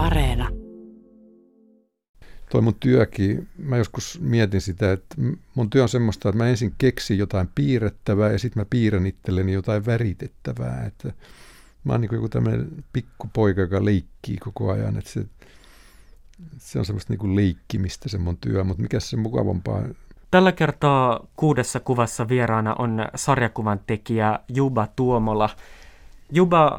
Areena. Toi mun työkin, mä joskus mietin sitä, että mun työ on semmoista, että mä ensin keksin jotain piirrettävää ja sitten mä piirrän itselleni jotain väritettävää. Että mä oon niin joku tämmöinen pikkupoika, joka leikkii koko ajan. Että se, se on semmoista niin leikkimistä se mun työ, mutta mikä se mukavampaa Tällä kertaa kuudessa kuvassa vieraana on sarjakuvan tekijä Juba Tuomola. Juba,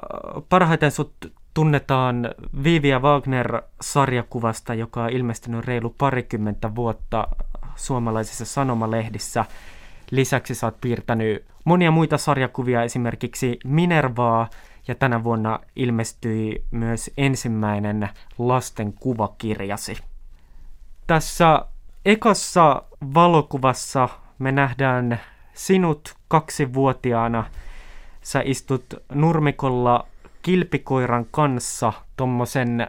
parhaiten sut tunnetaan Viviä Wagner-sarjakuvasta, joka on ilmestynyt reilu parikymmentä vuotta suomalaisissa sanomalehdissä. Lisäksi sä oot piirtänyt monia muita sarjakuvia, esimerkiksi Minervaa, ja tänä vuonna ilmestyi myös ensimmäinen lasten kuvakirjasi. Tässä ekassa valokuvassa me nähdään sinut kaksivuotiaana. Sä istut nurmikolla kilpikoiran kanssa tommosen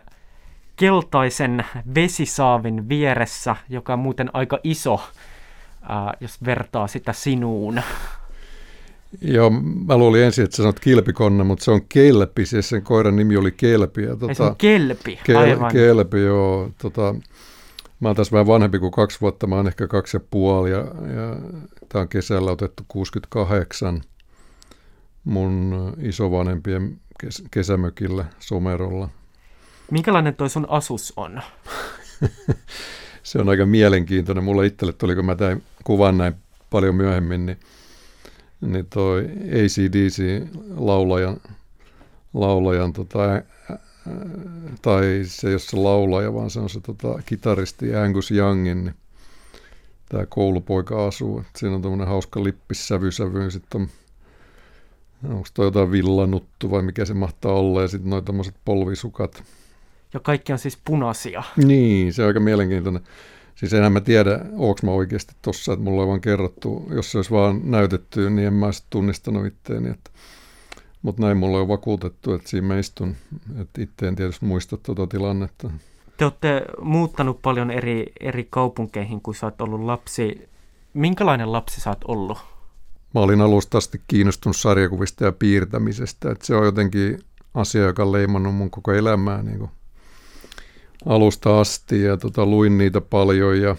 keltaisen vesisaavin vieressä, joka on muuten aika iso, ää, jos vertaa sitä sinuun. Joo, mä luulin ensin, että sä sanot kilpikonna, mutta se on kelpi, siis sen koiran nimi oli kelpi. Ja, tota, se on kelpi, kel, aivan. Kelpi, joo. Tota, mä oon tässä vähän vanhempi kuin kaksi vuotta, mä oon ehkä kaksi ja puoli, ja, ja tämä on kesällä otettu 68 mun isovanhempien kes- kesämökillä Somerolla. Minkälainen toi sun asus on? se on aika mielenkiintoinen. Mulle itselle tuli, kun mä tein kuvan näin paljon myöhemmin, niin, niin toi ACDC-laulajan laulajan, tota, tai se ei ole se laulaja, vaan se on se tota, kitaristi Angus Youngin, niin tämä koulupoika asuu. Siinä on tämmöinen hauska lippissävysävy, sitten on onko toi jotain villanuttu vai mikä se mahtaa olla, ja sitten noin tämmöiset polvisukat. Ja kaikki on siis punaisia. Niin, se on aika mielenkiintoinen. Siis enhän mä tiedä, onko mä oikeasti tossa, että mulla on vaan kerrottu, jos se olisi vaan näytetty, niin en mä olisi tunnistanut itteeni. Että, mutta näin mulla on vakuutettu, että siinä mä istun. Että itse en tietysti muista tuota tilannetta. Te olette muuttanut paljon eri, eri kaupunkeihin, kun sä oot ollut lapsi. Minkälainen lapsi sä oot ollut? Mä olin alusta asti kiinnostunut sarjakuvista ja piirtämisestä. Että se on jotenkin asia, joka on leimannut mun koko elämää niin kuin alusta asti ja tota, luin niitä paljon ja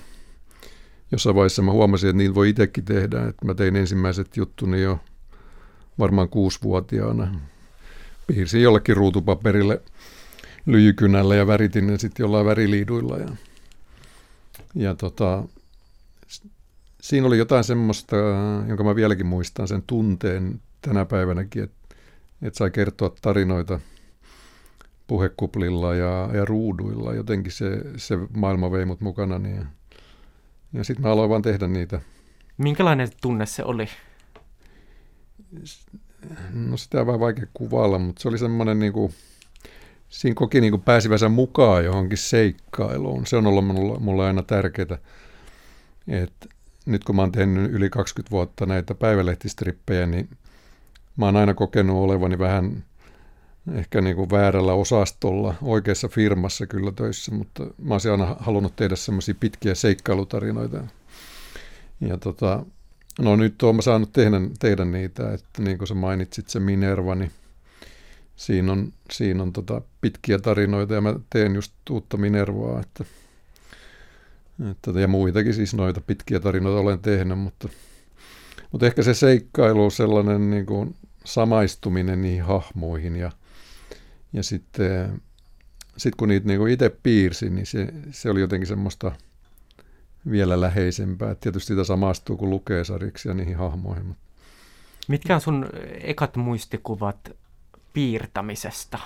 jossain vaiheessa mä huomasin, että niitä voi itsekin tehdä. Että mä tein ensimmäiset juttuni jo varmaan kuusivuotiaana. Piirsin jollekin ruutupaperille lyijykynällä ja väritin ne sitten jollain väriliiduilla. Ja, ja tota, siinä oli jotain semmoista, jonka mä vieläkin muistan, sen tunteen tänä päivänäkin, että, että sai kertoa tarinoita puhekuplilla ja, ja ruuduilla. Jotenkin se, se maailma vei mut mukana. Niin, ja, ja sitten mä aloin vaan tehdä niitä. Minkälainen tunne se oli? No sitä on vähän vaikea kuvailla, mutta se oli semmoinen niin kuin, siinä koki niin kuin pääsivänsä mukaan johonkin seikkailuun. Se on ollut mulle, mulle aina tärkeää, että nyt kun mä oon tehnyt yli 20 vuotta näitä päivälehtistrippejä, niin mä oon aina kokenut olevani vähän ehkä niin kuin väärällä osastolla, oikeassa firmassa kyllä töissä, mutta mä oon aina halunnut tehdä semmoisia pitkiä seikkailutarinoita. Ja tota, no nyt mä saanut tehdä, tehdä niitä, että niin kuin sä mainitsit se Minerva, niin siinä on, siinä on tota pitkiä tarinoita ja mä teen just uutta Minervaa, että että, ja muitakin siis noita pitkiä tarinoita olen tehnyt, mutta, mutta ehkä se seikkailu sellainen niin kuin samaistuminen niihin hahmoihin ja, ja sitten sit kun niitä niin itse piirsin, niin se, se oli jotenkin semmoista vielä läheisempää. Et tietysti sitä samastuu, kun lukee sarjiksi niihin hahmoihin. Mitkä on sun ekat muistikuvat piirtämisestä?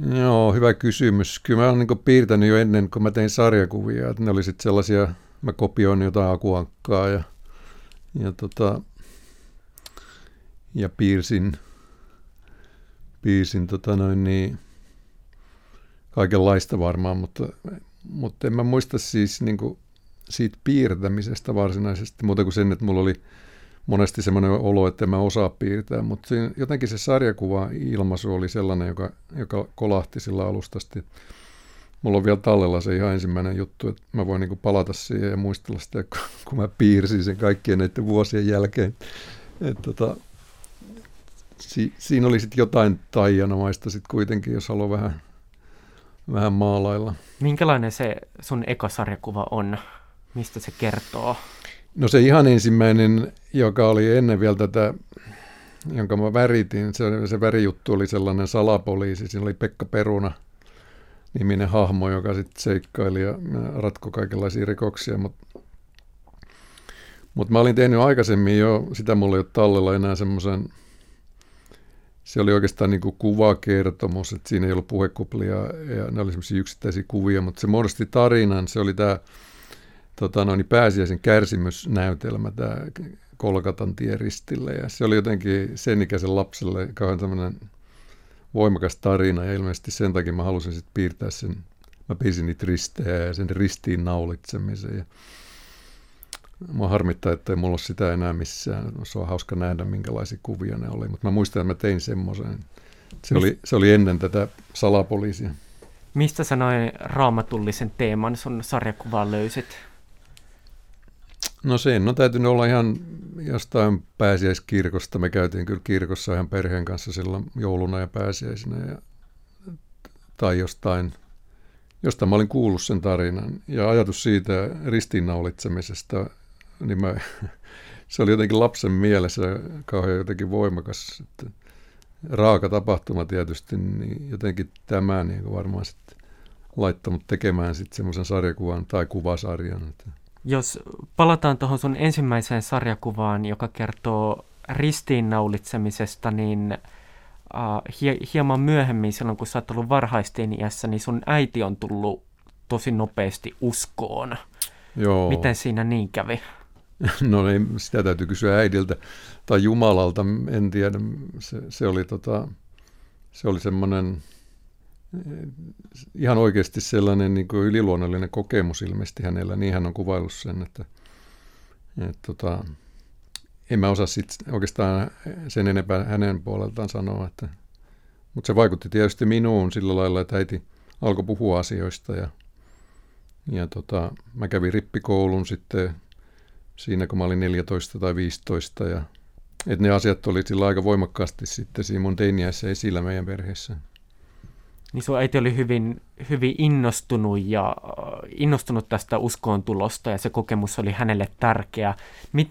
Joo, hyvä kysymys. Kyllä mä olen niin piirtänyt jo ennen, kun mä tein sarjakuvia. Että ne oli sitten sellaisia, mä kopioin jotain akuankkaa ja, ja, tota, ja piirsin, piirsin tota noin niin, kaikenlaista varmaan, mutta, mutta en mä muista siis niin siitä piirtämisestä varsinaisesti, muuta kuin sen, että mulla oli – monesti semmoinen olo, että mä osaa piirtää, mutta siinä, jotenkin se sarjakuva ilmaisu oli sellainen, joka, joka kolahti sillä alustasti. Mulla on vielä tallella se ihan ensimmäinen juttu, että mä voin niinku palata siihen ja muistella sitä, kun mä piirsin sen kaikkien näiden vuosien jälkeen. Et tota, si, siinä oli sitten jotain taianomaista sitten kuitenkin, jos haluaa vähän vähän maalailla. Minkälainen se sun eka sarjakuva on? Mistä se kertoo? No se ihan ensimmäinen, joka oli ennen vielä tätä, jonka mä väritin, se, se värijuttu oli sellainen salapoliisi. Siinä oli Pekka Peruna niminen hahmo, joka sitten seikkaili ja ratko kaikenlaisia rikoksia, mutta mutta mä olin tehnyt aikaisemmin jo, sitä mulla ei ole tallella enää semmoisen, se oli oikeastaan niin kuin kuvakertomus, että siinä ei ollut puhekuplia ja ne oli semmoisia yksittäisiä kuvia, mutta se muodosti tarinan, se oli tämä tota, noin, pääsiäisen kärsimysnäytelmä, tämä Kolkatan tie ristille ja se oli jotenkin sen ikäisen lapselle kauhean semmoinen voimakas tarina ja ilmeisesti sen takia mä halusin sitten piirtää sen, mä piirsin niitä ristejä ja sen ristiin naulitsemisen ja Mua harmittaa, että ei mulla ole sitä enää missään. Se on hauska nähdä, minkälaisia kuvia ne oli. Mutta mä muistan, että mä tein semmoisen. Se oli, se oli ennen tätä salapoliisia. Mistä sä noin raamatullisen teeman sun sarjakuvaan löysit? No sen on täytynyt olla ihan jostain pääsiäiskirkosta. Me käytiin kyllä kirkossa ihan perheen kanssa silloin jouluna ja pääsiäisenä. Ja, tai jostain, josta mä olin kuullut sen tarinan. Ja ajatus siitä ristiinnaulitsemisesta niin mä, se oli jotenkin lapsen mielessä kauhean jotenkin voimakas. Että raaka tapahtuma tietysti, niin jotenkin tämä niin varmaan sitten laittanut tekemään sitten semmoisen sarjakuvan tai kuvasarjan. Jos palataan tuohon sun ensimmäiseen sarjakuvaan, joka kertoo ristiinnaulitsemisesta, niin uh, hie- hieman myöhemmin, silloin kun sä oot ollut varhaisteini-iässä, niin sun äiti on tullut tosi nopeasti uskoon. Joo. Miten siinä niin kävi? No ei, sitä täytyy kysyä äidiltä tai Jumalalta, en tiedä. Se, se oli, tota, se oli semmoinen ihan oikeasti sellainen niin kuin yliluonnollinen kokemus ilmeisesti hänellä, niin hän on kuvaillut sen, että, että tota, en mä osaa sit oikeastaan sen enempää hänen puoleltaan sanoa, että, mutta se vaikutti tietysti minuun sillä lailla, että äiti alkoi puhua asioista ja, ja tota, mä kävin rippikoulun sitten siinä, kun mä olin 14 tai 15. Ja, että ne asiat oli sillä aika voimakkaasti sitten siinä mun teiniässä esillä meidän perheessä. Niin sun äiti oli hyvin, hyvin innostunut ja äh, innostunut tästä uskoon tulosta ja se kokemus oli hänelle tärkeä.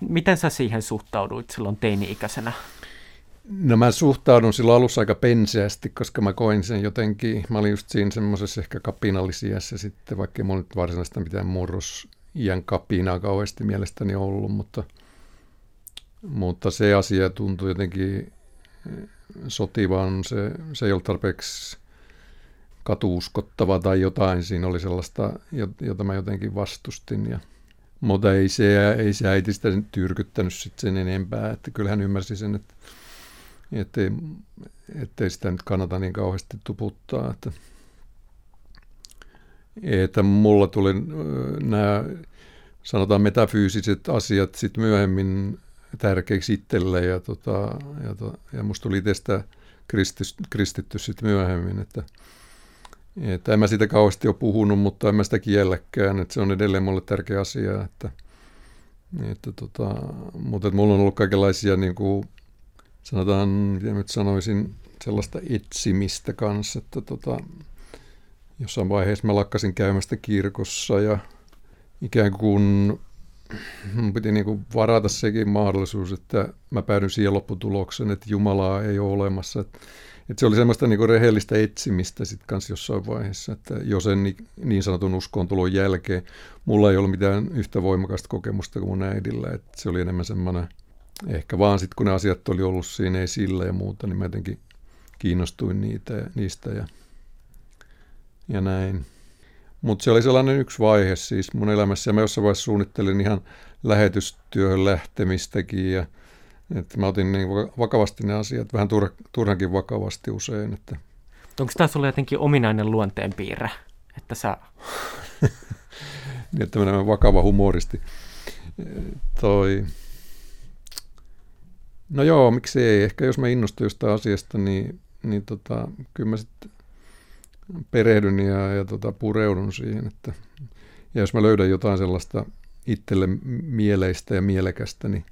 miten sä siihen suhtauduit silloin teini-ikäisenä? No mä suhtaudun silloin alussa aika penseästi, koska mä koin sen jotenkin, mä olin just siinä semmoisessa ehkä kapinallisiässä sitten, vaikka mulla nyt varsinaista mitään murros iän kapinaa kauheasti mielestäni ollut, mutta, mutta se asia tuntui jotenkin sotivan. Se, se ei ollut tarpeeksi katuuskottava tai jotain. Siinä oli sellaista, jota mä jotenkin vastustin. Ja, mutta ei se, ei se äiti sitä tyrkyttänyt sit sen enempää. Että kyllähän ymmärsi sen, että ettei, ettei sitä nyt kannata niin kauheasti tuputtaa. Että, että mulla tuli nämä, sanotaan metafyysiset asiat sitten myöhemmin tärkeiksi itselle ja, tota, ja, to, ja musta tuli tästä kristitty, kristitty sitten myöhemmin, että, että en mä siitä kauheasti ole puhunut, mutta en mä sitä kielläkään, että se on edelleen mulle tärkeä asia, että, että tota, mutta että mulla on ollut kaikenlaisia niin kuin, sanotaan, miten nyt sanoisin, sellaista etsimistä kanssa, että tota, jossain vaiheessa mä lakkasin käymästä kirkossa ja ikään kuin mun piti niin kuin varata sekin mahdollisuus, että mä päädyin siihen lopputulokseen, että Jumalaa ei ole olemassa. Että, että se oli semmoista niin rehellistä etsimistä sitten kanssa jossain vaiheessa, että jo sen niin sanotun uskontulon jälkeen mulla ei ollut mitään yhtä voimakasta kokemusta kuin mun äidillä, että se oli enemmän semmoinen, ehkä vaan sitten kun ne asiat oli ollut siinä esillä ja muuta, niin mä jotenkin kiinnostuin niitä, niistä ja ja näin. Mutta se oli sellainen yksi vaihe siis mun elämässä ja mä jossain vaiheessa suunnittelin ihan lähetystyöhön lähtemistäkin ja että mä otin niin vakavasti ne asiat, vähän tur, turhankin vakavasti usein. Että. Onko tämä sulle jotenkin ominainen luonteenpiirre, että sä... niin, että vakava humoristi. Toi... No joo, miksi ei. Ehkä jos mä innostun jostain asiasta, niin, niin tota, kyllä mä sitten perehdyn ja, ja tota, pureudun siihen. Että, ja jos mä löydän jotain sellaista itselle mieleistä ja mielekästä, niin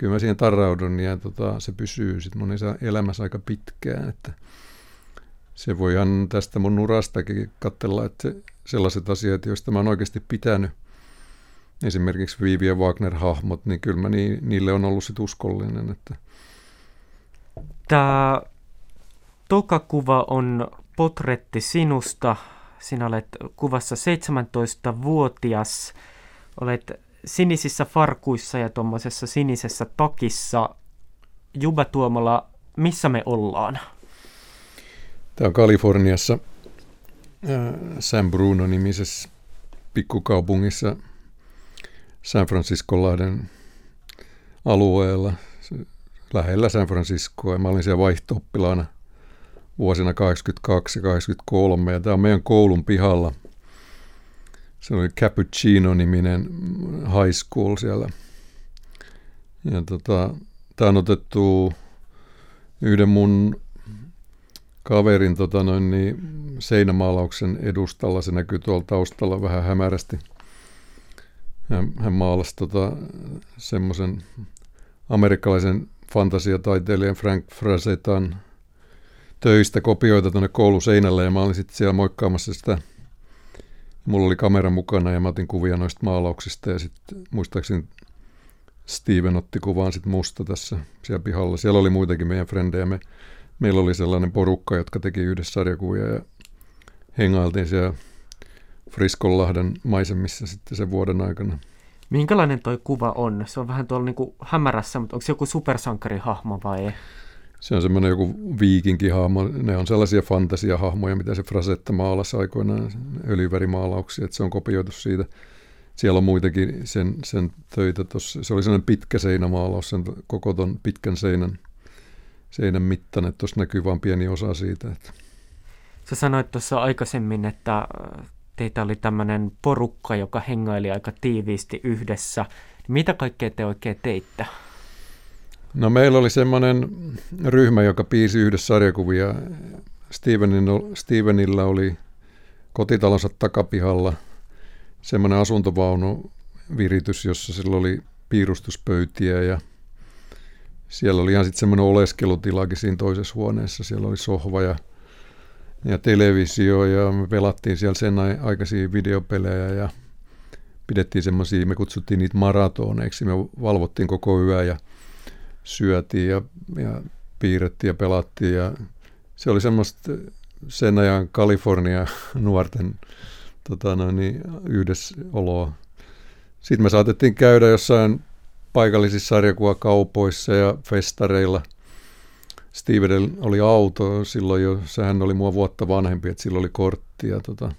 kyllä mä siihen tarraudun ja tota, se pysyy sitten mun elämässä aika pitkään. Että se voi ihan tästä mun urastakin katsella, että sellaiset asiat, joista mä oon oikeasti pitänyt, esimerkiksi Vivian Wagner-hahmot, niin kyllä mä ni, niille on ollut sit uskollinen. Että. Tämä toka kuva on potretti sinusta. Sinä olet kuvassa 17-vuotias. Olet sinisissä farkuissa ja tuommoisessa sinisessä takissa. Juba Tuomola, missä me ollaan? Tämä on Kaliforniassa San Bruno-nimisessä pikkukaupungissa San Franciscolahden alueella, lähellä San Franciscoa. Mä olin siellä vaihto vuosina 82 ja 83, ja tämä on meidän koulun pihalla. Se oli Cappuccino-niminen high school siellä. Ja tota, tämä on otettu yhden mun kaverin tota noin, niin seinämaalauksen edustalla. Se näkyy tuolla taustalla vähän hämärästi. Hän, hän maalasi tota, semmoisen amerikkalaisen fantasiataiteilijan Frank Frazetan töistä kopioita tuonne kouluseinälle ja mä olin sitten siellä moikkaamassa sitä. Mulla oli kamera mukana ja mä otin kuvia noista maalauksista ja sitten muistaakseni Steven otti kuvaan sitten musta tässä siellä pihalla. Siellä oli muitakin meidän frendejä. Me, meillä oli sellainen porukka, jotka teki yhdessä sarjakuvia ja hengailtiin siellä Friskonlahden maisemissa sitten sen vuoden aikana. Minkälainen toi kuva on? Se on vähän tuolla niin hämärässä, mutta onko se joku supersankarihahmo vai? Se on semmoinen joku viikinkihahmo. Ne on sellaisia fantasiahahmoja, mitä se Frasetta maalasi aikoinaan, öljyvärimaalauksia, että se on kopioitu siitä. Siellä on muitakin sen, sen töitä. Tossa. Se oli sellainen pitkä seinämaalaus, sen koko ton pitkän seinän, seinän mittainen. Tuossa näkyy vain pieni osa siitä. Että. Sä sanoit tuossa aikaisemmin, että teitä oli tämmöinen porukka, joka hengaili aika tiiviisti yhdessä. Mitä kaikkea te oikein teitte? No meillä oli semmoinen ryhmä, joka piisi yhdessä sarjakuvia. Stevenin, Stevenillä oli kotitalonsa takapihalla semmoinen asuntovaunu viritys, jossa sillä oli piirustuspöytiä ja siellä oli ihan sitten semmoinen oleskelutilakin siinä toisessa huoneessa. Siellä oli sohva ja, ja televisio ja me pelattiin siellä sen aikaisia videopelejä ja pidettiin semmoisia, me kutsuttiin niitä maratoneiksi, me valvottiin koko yö ja syötiin ja, ja piirrettiin ja pelattiin ja se oli semmoista sen ajan Kalifornia nuorten tota noin, niin, yhdessä oloa. Sitten me saatettiin käydä jossain paikallisissa sarjakuvakaupoissa ja festareilla. Steven oli auto silloin jo, sehän oli mua vuotta vanhempi, että sillä oli kortti ja tota,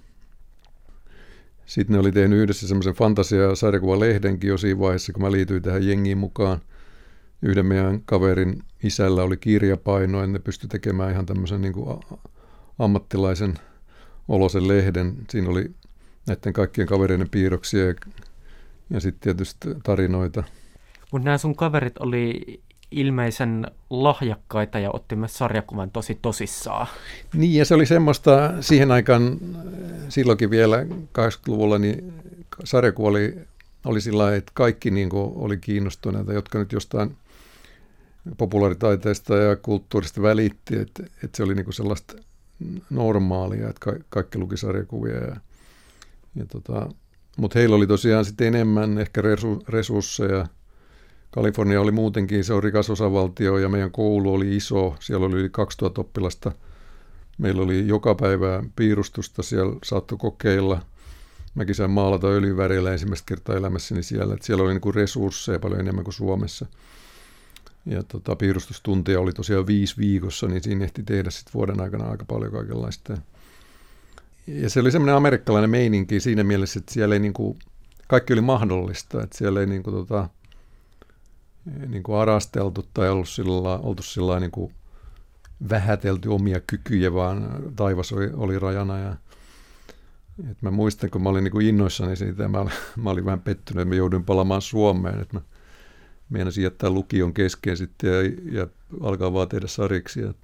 sitten ne oli tehnyt yhdessä semmoisen fantasia-sarjakuvalehdenkin jo siinä vaiheessa, kun mä liityin tähän jengiin mukaan – yhden meidän kaverin isällä oli kirjapaino, ja ne pystyi tekemään ihan tämmöisen niin kuin ammattilaisen olosen lehden. Siinä oli näiden kaikkien kavereiden piirroksia ja, ja sitten tietysti tarinoita. Mutta nämä sun kaverit oli ilmeisen lahjakkaita ja otti myös sarjakuvan tosi tosissaan. Niin, ja se oli semmoista siihen aikaan, silloinkin vielä 80-luvulla, niin sarjakuva oli, oli sillä että kaikki niin kuin oli kiinnostuneita, jotka nyt jostain populaaritaiteesta ja kulttuurista välitti, että, että se oli niin kuin sellaista normaalia, että ka- kaikki luki sarjakuvia. Ja, ja tota, mutta heillä oli tosiaan sitten enemmän ehkä resu, resursseja. Kalifornia oli muutenkin, se on rikas osavaltio ja meidän koulu oli iso, siellä oli yli 2000 oppilasta. Meillä oli joka päivä piirustusta, siellä saattoi kokeilla. Mäkin sain maalata öljyvärillä ensimmäistä kertaa elämässäni siellä, että siellä oli niin kuin resursseja paljon enemmän kuin Suomessa – ja tota, piirustustunteja oli tosiaan viisi viikossa, niin siinä ehti tehdä sitten vuoden aikana aika paljon kaikenlaista. Ja se oli semmoinen amerikkalainen meininki siinä mielessä, että siellä ei niin kuin, kaikki oli mahdollista, että siellä ei niin kuin, tota, niin kuin arasteltu tai ollut sillä, oltu sillä niin kuin vähätelty omia kykyjä, vaan taivas oli, oli rajana. Ja, et mä muistan, kun mä olin niin kuin innoissani siitä, mä, mä olin vähän pettynyt, että mä jouduin palaamaan Suomeen, että mä meinasin jättää lukion kesken sitten ja, ja alkaa vaan tehdä sariksia.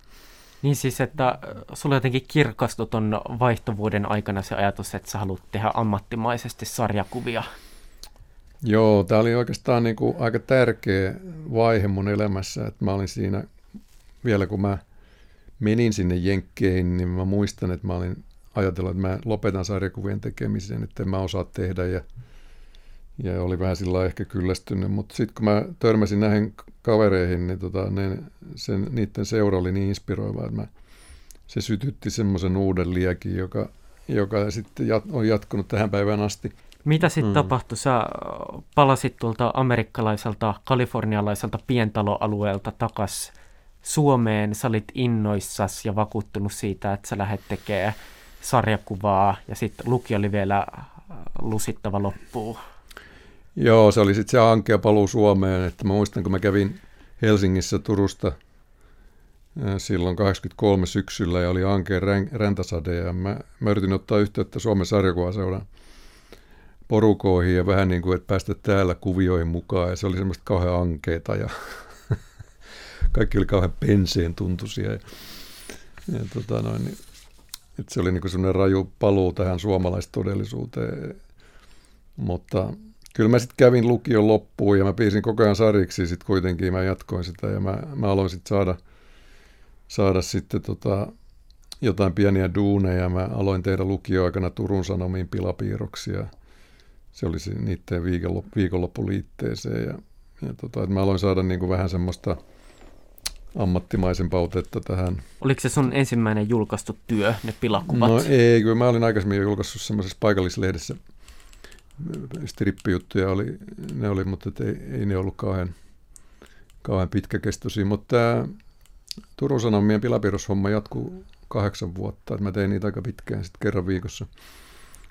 Niin siis, että sulla jotenkin kirkastui tuon vaihtovuoden aikana se ajatus, että sä haluat tehdä ammattimaisesti sarjakuvia. Joo, tämä oli oikeastaan niin kuin aika tärkeä vaihe mun elämässä, että mä olin siinä vielä kun mä menin sinne Jenkkeihin, niin mä muistan, että mä olin ajatellut, että mä lopetan sarjakuvien tekemisen, että mä osaa tehdä ja, ja oli vähän sillä ehkä kyllästynyt, mutta sitten kun mä törmäsin näihin kavereihin, niin tota, ne, sen, niiden seura oli niin inspiroiva, että mä, se sytytti semmoisen uuden liekin, joka, joka sitten jat, on jatkunut tähän päivään asti. Mitä sitten mm. tapahtui? Sä palasit tuolta amerikkalaiselta, kalifornialaiselta pientaloalueelta takas Suomeen. Sä olit innoissas ja vakuuttunut siitä, että sä lähdet tekemään sarjakuvaa ja sitten luki oli vielä lusittava loppuun. Joo, se oli sitten se ankea paluu Suomeen. Että mä muistan, kun mä kävin Helsingissä Turusta silloin 83 syksyllä ja oli ankeen räntäsade ja mä, mä yritin ottaa yhteyttä Suomen sarjakuvaseuran porukoihin ja vähän niin kuin, että päästä täällä kuvioihin mukaan ja se oli semmoista kauhean ankeeta ja kaikki oli kauhean penseen tuntuisia ja, ja tota noin, niin, että se oli niin kuin semmoinen raju paluu tähän suomalaistodellisuuteen, mutta kyllä mä sitten kävin lukion loppuun ja mä piisin koko ajan sariksi sitten kuitenkin, mä jatkoin sitä ja mä, mä aloin sitten saada, saada sitten tota, jotain pieniä duuneja. Mä aloin tehdä lukioaikana Turun Sanomiin pilapiirroksia. Se oli niiden viikonloppu, viikonloppuliitteeseen ja, ja tota, että mä aloin saada niin kuin vähän semmoista ammattimaisen pautetta tähän. Oliko se sun ensimmäinen julkaistu työ, ne pilakuvat? No ei, kyllä mä olin aikaisemmin jo julkaissut semmoisessa paikallislehdessä – strippijuttuja oli, ne oli, mutta ei, ei ne ollut kauhean, kauhean pitkäkestoisia. Mutta tämä Turun Sanomien pilapiirroshomma jatkuu kahdeksan vuotta. mä tein niitä aika pitkään sitten kerran viikossa.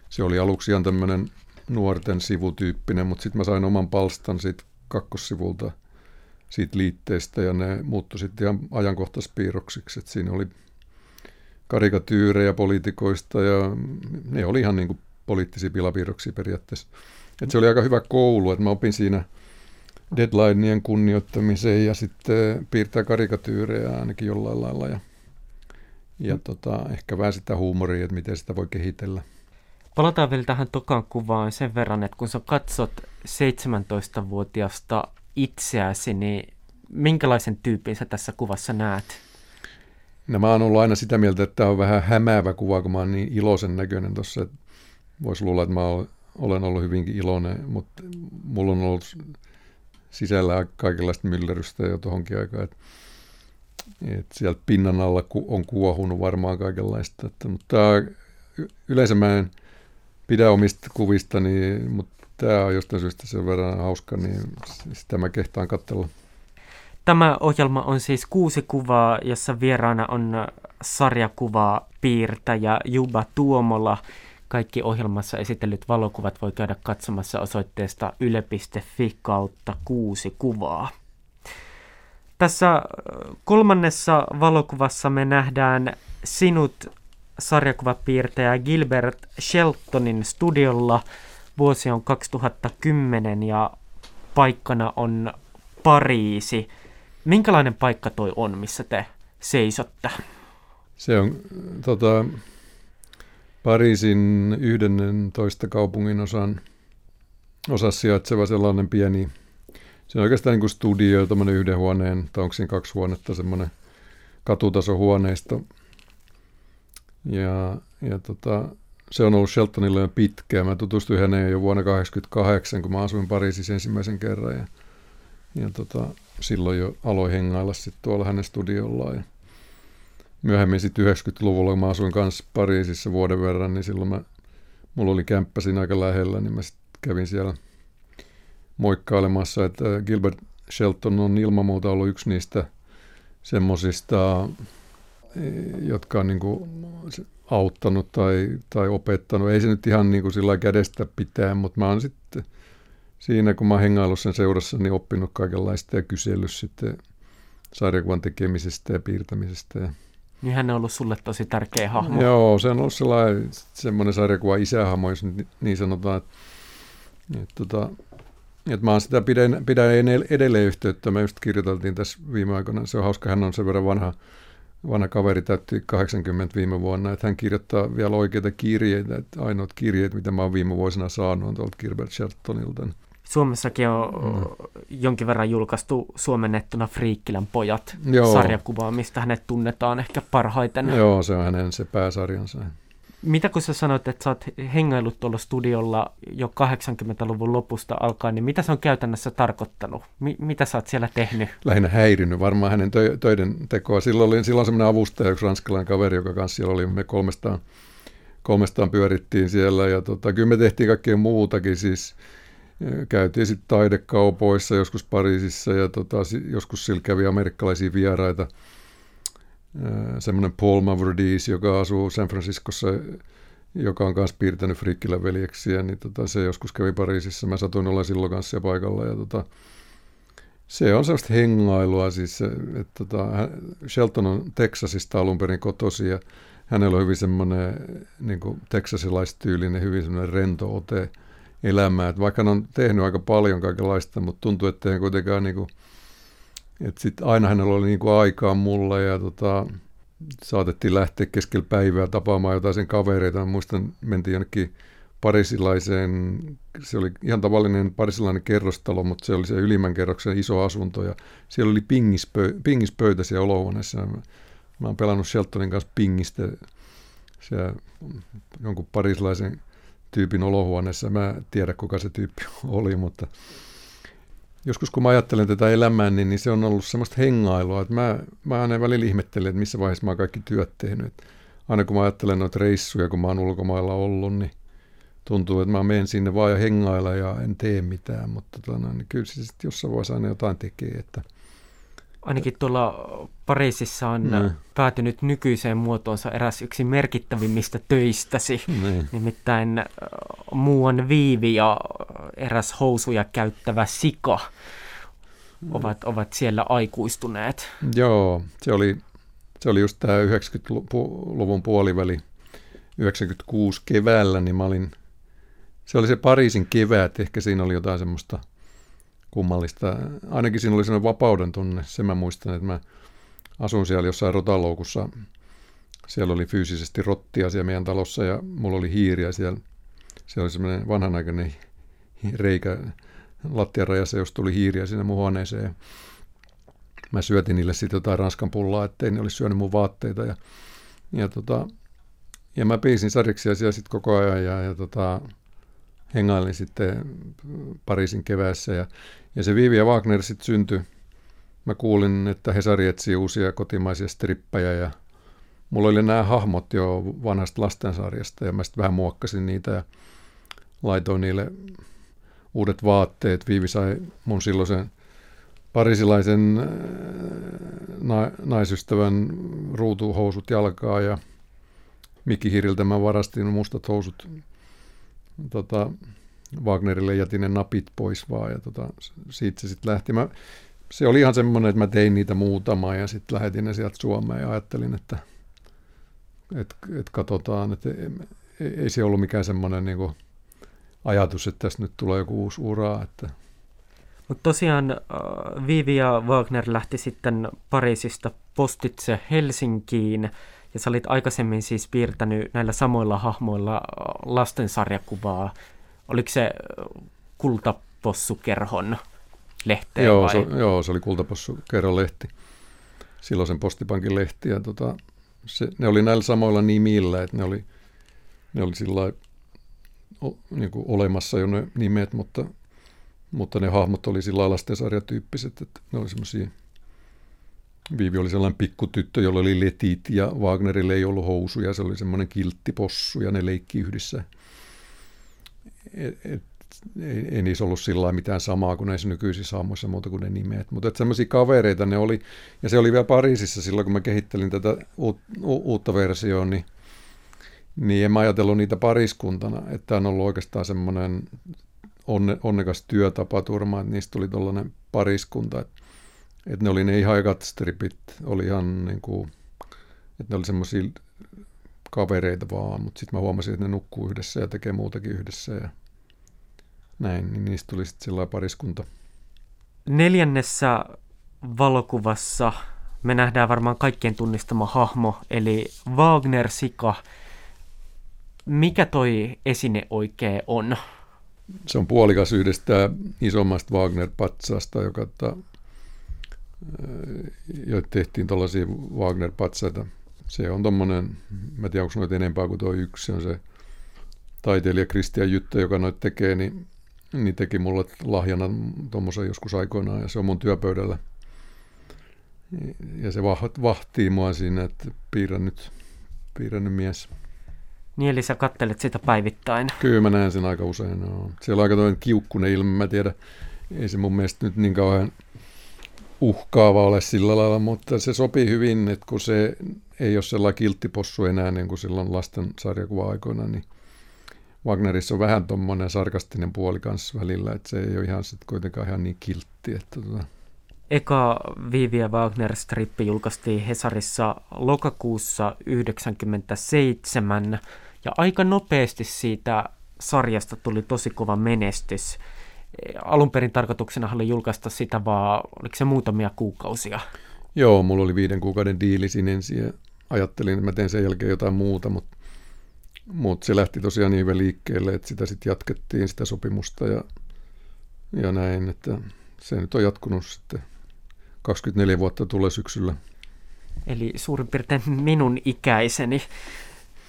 Se oli aluksi ihan tämmöinen nuorten sivutyyppinen, mutta sitten mä sain oman palstan siitä kakkossivulta siitä liitteestä ja ne muuttui sitten ihan ajankohtaispiirroksiksi. Et siinä oli karikatyyrejä poliitikoista ja ne oli ihan niin kuin poliittisia pilapiirroksia periaatteessa. Et se oli aika hyvä koulu, että mä opin siinä deadlineien kunnioittamiseen ja sitten piirtää karikatyyrejä ainakin jollain lailla ja, ja mm. tota, ehkä vähän sitä huumoria, että miten sitä voi kehitellä. Palataan vielä tähän tokan kuvaan sen verran, että kun sä katsot 17-vuotiaasta itseäsi, niin minkälaisen tyypin sä tässä kuvassa näet? No mä oon ollut aina sitä mieltä, että tämä on vähän hämäävä kuva, kun mä oon niin iloisen näköinen tuossa, voisi luulla, että mä olen ollut hyvinkin iloinen, mutta mulla on ollut sisällä kaikenlaista myllerrystä jo tuohonkin aikaan, että, että sieltä pinnan alla on kuohunut varmaan kaikenlaista. Että, mutta tämä, yleensä mä en pidä omista kuvista, niin, mutta tämä on jostain syystä sen verran hauska, niin sitä mä kehtaan katsella. Tämä ohjelma on siis kuusi kuvaa, jossa vieraana on sarjakuvaa piirtäjä Juba Tuomola – kaikki ohjelmassa esitellyt valokuvat voi käydä katsomassa osoitteesta yle.fi kautta kuusi kuvaa. Tässä kolmannessa valokuvassa me nähdään sinut sarjakuvapiirtäjä Gilbert Sheltonin studiolla. Vuosi on 2010 ja paikkana on Pariisi. Minkälainen paikka toi on, missä te seisotte? Se on tota, Pariisin 11 kaupungin osan osassa sijaitseva sellainen pieni, se on oikeastaan niin kuin studio, tämmöinen yhden huoneen, tai onko siinä kaksi huonetta, semmoinen katutasohuoneisto. Ja, ja tota, se on ollut Sheltonille jo pitkään. Mä tutustuin häneen jo vuonna 1988, kun mä asuin Pariisissa ensimmäisen kerran. Ja, ja tota, silloin jo aloin hengailla sitten tuolla hänen studiollaan. Myöhemmin sitten 90-luvulla, kun mä asuin kanssa Pariisissa vuoden verran, niin silloin mä, mulla oli kämppä siinä aika lähellä, niin mä sitten kävin siellä moikkailemassa, että Gilbert Shelton on ilman muuta ollut yksi niistä semmoisista, jotka on niin kuin auttanut tai, tai opettanut. Ei se nyt ihan niin kuin sillä kädestä pitää, mutta mä oon sitten siinä, kun mä oon hengaillut sen seurassa, niin oppinut kaikenlaista ja kysellyt sitten sarjakuvan tekemisestä ja piirtämisestä. Ja niin hän on ollut sulle tosi tärkeä hahmo. Joo, se on ollut sellainen, semmoinen sarjakuva isähahmo, jos niin sanotaan. Että, että, tota, että mä sitä pidän, pidän edelleen yhteyttä. Me just kirjoiteltiin tässä viime aikoina. Se on hauska, hän on sen verran vanha, vanha kaveri, täytti 80 viime vuonna, että hän kirjoittaa vielä oikeita kirjeitä, että ainoat kirjeet, mitä mä oon viime vuosina saanut, on tuolta Gilbert Sheltonilta. Suomessakin on mm. jonkin verran julkaistu suomennettuna Friikkilän pojat Joo. sarjakuvaa, mistä hänet tunnetaan ehkä parhaiten. Joo, se on hänen se pääsarjansa. Mitä kun sä sanoit, että sä oot hengailut tuolla studiolla jo 80-luvun lopusta alkaen, niin mitä se on käytännössä tarkoittanut? Mi- mitä sä oot siellä tehnyt? Lähinnä häirinyt varmaan hänen tö- töiden tekoa. Silloin oli silloin semmoinen avustaja, yksi ranskalainen kaveri, joka kanssa siellä oli, me kolmestaan, kolmestaan pyörittiin siellä. Ja tota, kyllä me tehtiin kaikkea muutakin, siis käytiin sitten taidekaupoissa, joskus Pariisissa ja tota, joskus sillä kävi amerikkalaisia vieraita – semmoinen Paul Mavrodis, joka asuu San Franciscossa, joka on myös piirtänyt Frikkilän veljeksiä, niin tota, se joskus kävi Pariisissa. Mä satuin olla silloin kanssa paikalla. Ja tota, se on sellaista hengailua. Siis, että tota, Shelton on Texasista alun perin kotosi ja hänellä on hyvin semmoinen niin teksasilaistyylinen, hyvin semmoinen rento ote elämää. Et vaikka hän on tehnyt aika paljon kaikenlaista, mutta tuntuu, että ei kuitenkaan niin kuin, et sit aina hänellä oli niinku aikaa mulle ja tota, saatettiin lähteä keskellä päivää tapaamaan jotain sen kavereita. Mä muistan, mentiin jonnekin parisilaiseen, se oli ihan tavallinen parisilainen kerrostalo, mutta se oli se ylimmän kerroksen iso asunto ja siellä oli pingispö, pingispöytä siellä olohuoneessa. Mä oon pelannut Sheltonin kanssa pingistä siellä jonkun parisilaisen tyypin olohuoneessa. Mä en tiedä, kuka se tyyppi oli, mutta joskus kun mä ajattelen tätä elämää, niin, niin se on ollut semmoista hengailua, että mä, mä aina välillä ihmettelen, että missä vaiheessa mä oon kaikki työt tehnyt. Että aina kun mä ajattelen noita reissuja, kun mä oon ulkomailla ollut, niin tuntuu, että mä menen sinne vaan ja hengailla ja en tee mitään, mutta tota, niin kyllä se sitten jossain vaiheessa aina jotain tekee, että – ainakin tuolla Pariisissa on mm. päätynyt nykyiseen muotoonsa eräs yksi merkittävimmistä töistäsi, mm. nimittäin muuan viivi ja eräs housuja käyttävä sika ovat, ovat siellä aikuistuneet. Joo, se oli, se oli just tämä 90-luvun puoliväli, 96 keväällä, niin mä olin, se oli se Pariisin kevät, ehkä siinä oli jotain semmoista – kummallista. Ainakin siinä oli sellainen vapauden tunne. Sen mä muistan, että mä asun siellä jossain rotaloukussa. Siellä oli fyysisesti rottia siellä meidän talossa ja mulla oli hiiriä siellä. Siellä oli semmoinen vanhanaikainen reikä lattian rajassa, jos tuli hiiriä sinne mun huoneeseen. Mä syötin niille sitten jotain ranskan pullaa, ettei ne olisi syönyt mun vaatteita. Ja, ja, tota, ja mä piisin sariksia siellä sitten koko ajan ja, ja tota, hengailin sitten Pariisin keväässä ja, ja se Vivi ja Wagner sitten syntyi. Mä kuulin, että Hesari etsii uusia kotimaisia strippejä ja mulla oli nämä hahmot jo vanhasta lastensarjasta ja mä sitten vähän muokkasin niitä ja laitoin niille uudet vaatteet. Viivi sai mun silloisen parisilaisen äh, na- naisystävän ruutuhousut jalkaa ja Mikki Hiriltä mä varastin mustat housut tota, Wagnerille jätin ne napit pois vaan ja tota, siitä se sitten lähti. Mä, se oli ihan semmoinen, että mä tein niitä muutama ja sitten lähetin ne sieltä Suomeen ja ajattelin, että et, et katsotaan, että ei, ei se ollut mikään semmoinen niin kuin ajatus, että tässä nyt tulee joku uusi ura. Että. Mutta tosiaan äh, Vivi ja Wagner lähti sitten Pariisista postitse Helsinkiin ja sä olit aikaisemmin siis piirtänyt näillä samoilla hahmoilla äh, lastensarjakuvaa. Oliko se äh, Kultapossukerhon lehteen joo, vai? Se, joo, se oli Kultapossukerhon lehti. Silloisen postipankin lehti. Ja tota, se, ne oli näillä samoilla nimillä, että ne oli, ne oli sillä niin olemassa jo ne nimet, mutta, mutta ne hahmot oli sillä lastensarjatyyppiset, että ne oli semmoisia Viivi oli sellainen pikkutyttö, jolla oli letit ja Wagnerille ei ollut housuja. Se oli semmoinen kilttipossu ja ne leikki yhdessä. Et, et, ei, ei niissä ollut sillä mitään samaa kuin näissä nykyisissä hahmoissa muuta kuin ne nimet. Mutta semmoisia kavereita ne oli. Ja se oli vielä Pariisissa silloin, kun mä kehittelin tätä uut, u, uutta versioa, niin, niin en mä ajatellut niitä pariskuntana. Että on ollut oikeastaan semmoinen onne, onnekas työtapaturma, että niistä tuli tuollainen pariskunta. Että että ne oli ne ihan ekat stripit, oli ihan niin kuin, että ne oli semmoisia kavereita vaan, mutta sitten mä huomasin, että ne nukkuu yhdessä ja tekee muutakin yhdessä ja näin, niin niistä tuli sitten sellainen pariskunta. Neljännessä valokuvassa me nähdään varmaan kaikkien tunnistama hahmo, eli Wagner Sika. Mikä toi esine oikein on? se on puolikas yhdestä isommasta Wagner-patsaasta, joka ta, jo tehtiin tuollaisia Wagner-patsaita. Se on tommonen, mä tiedän onko noita enempää kuin tuo yksi, se on se taiteilija Kristian Jyttä, joka noita tekee, niin, niin teki mulle lahjana tuommoisen joskus aikoinaan ja se on mun työpöydällä. Ja se vahtii mua siinä, että piirrän nyt, piirrän nyt mies. Niin, eli sä kattelet sitä päivittäin. Kyllä mä näen sen aika usein. No. Siellä on aika toinen kiukkunen ilme, mä tiedän. Ei se mun mielestä nyt niin kauhean uhkaava ole sillä lailla, mutta se sopii hyvin, että kun se ei ole sellainen kilttipossu enää niin kuin silloin lasten sarjakuva-aikoina, niin Wagnerissa on vähän tuommoinen sarkastinen puoli kanssa välillä, että se ei ole ihan sitten kuitenkaan ihan niin kiltti. Että tota. Eka Viviä Wagner-strippi julkaistiin Hesarissa lokakuussa 1997 ja aika nopeasti siitä sarjasta tuli tosi kova menestys. Alun perin tarkoituksena oli julkaista sitä vaan, oliko se muutamia kuukausia? Joo, mulla oli viiden kuukauden diili siinä ensin ja ajattelin, että mä teen sen jälkeen jotain muuta, mutta, mutta se lähti tosiaan niin hyvin liikkeelle, että sitä sitten jatkettiin sitä sopimusta ja, ja näin, että se nyt on jatkunut sitten 24 vuotta tulee syksyllä. Eli suurin piirtein minun ikäiseni.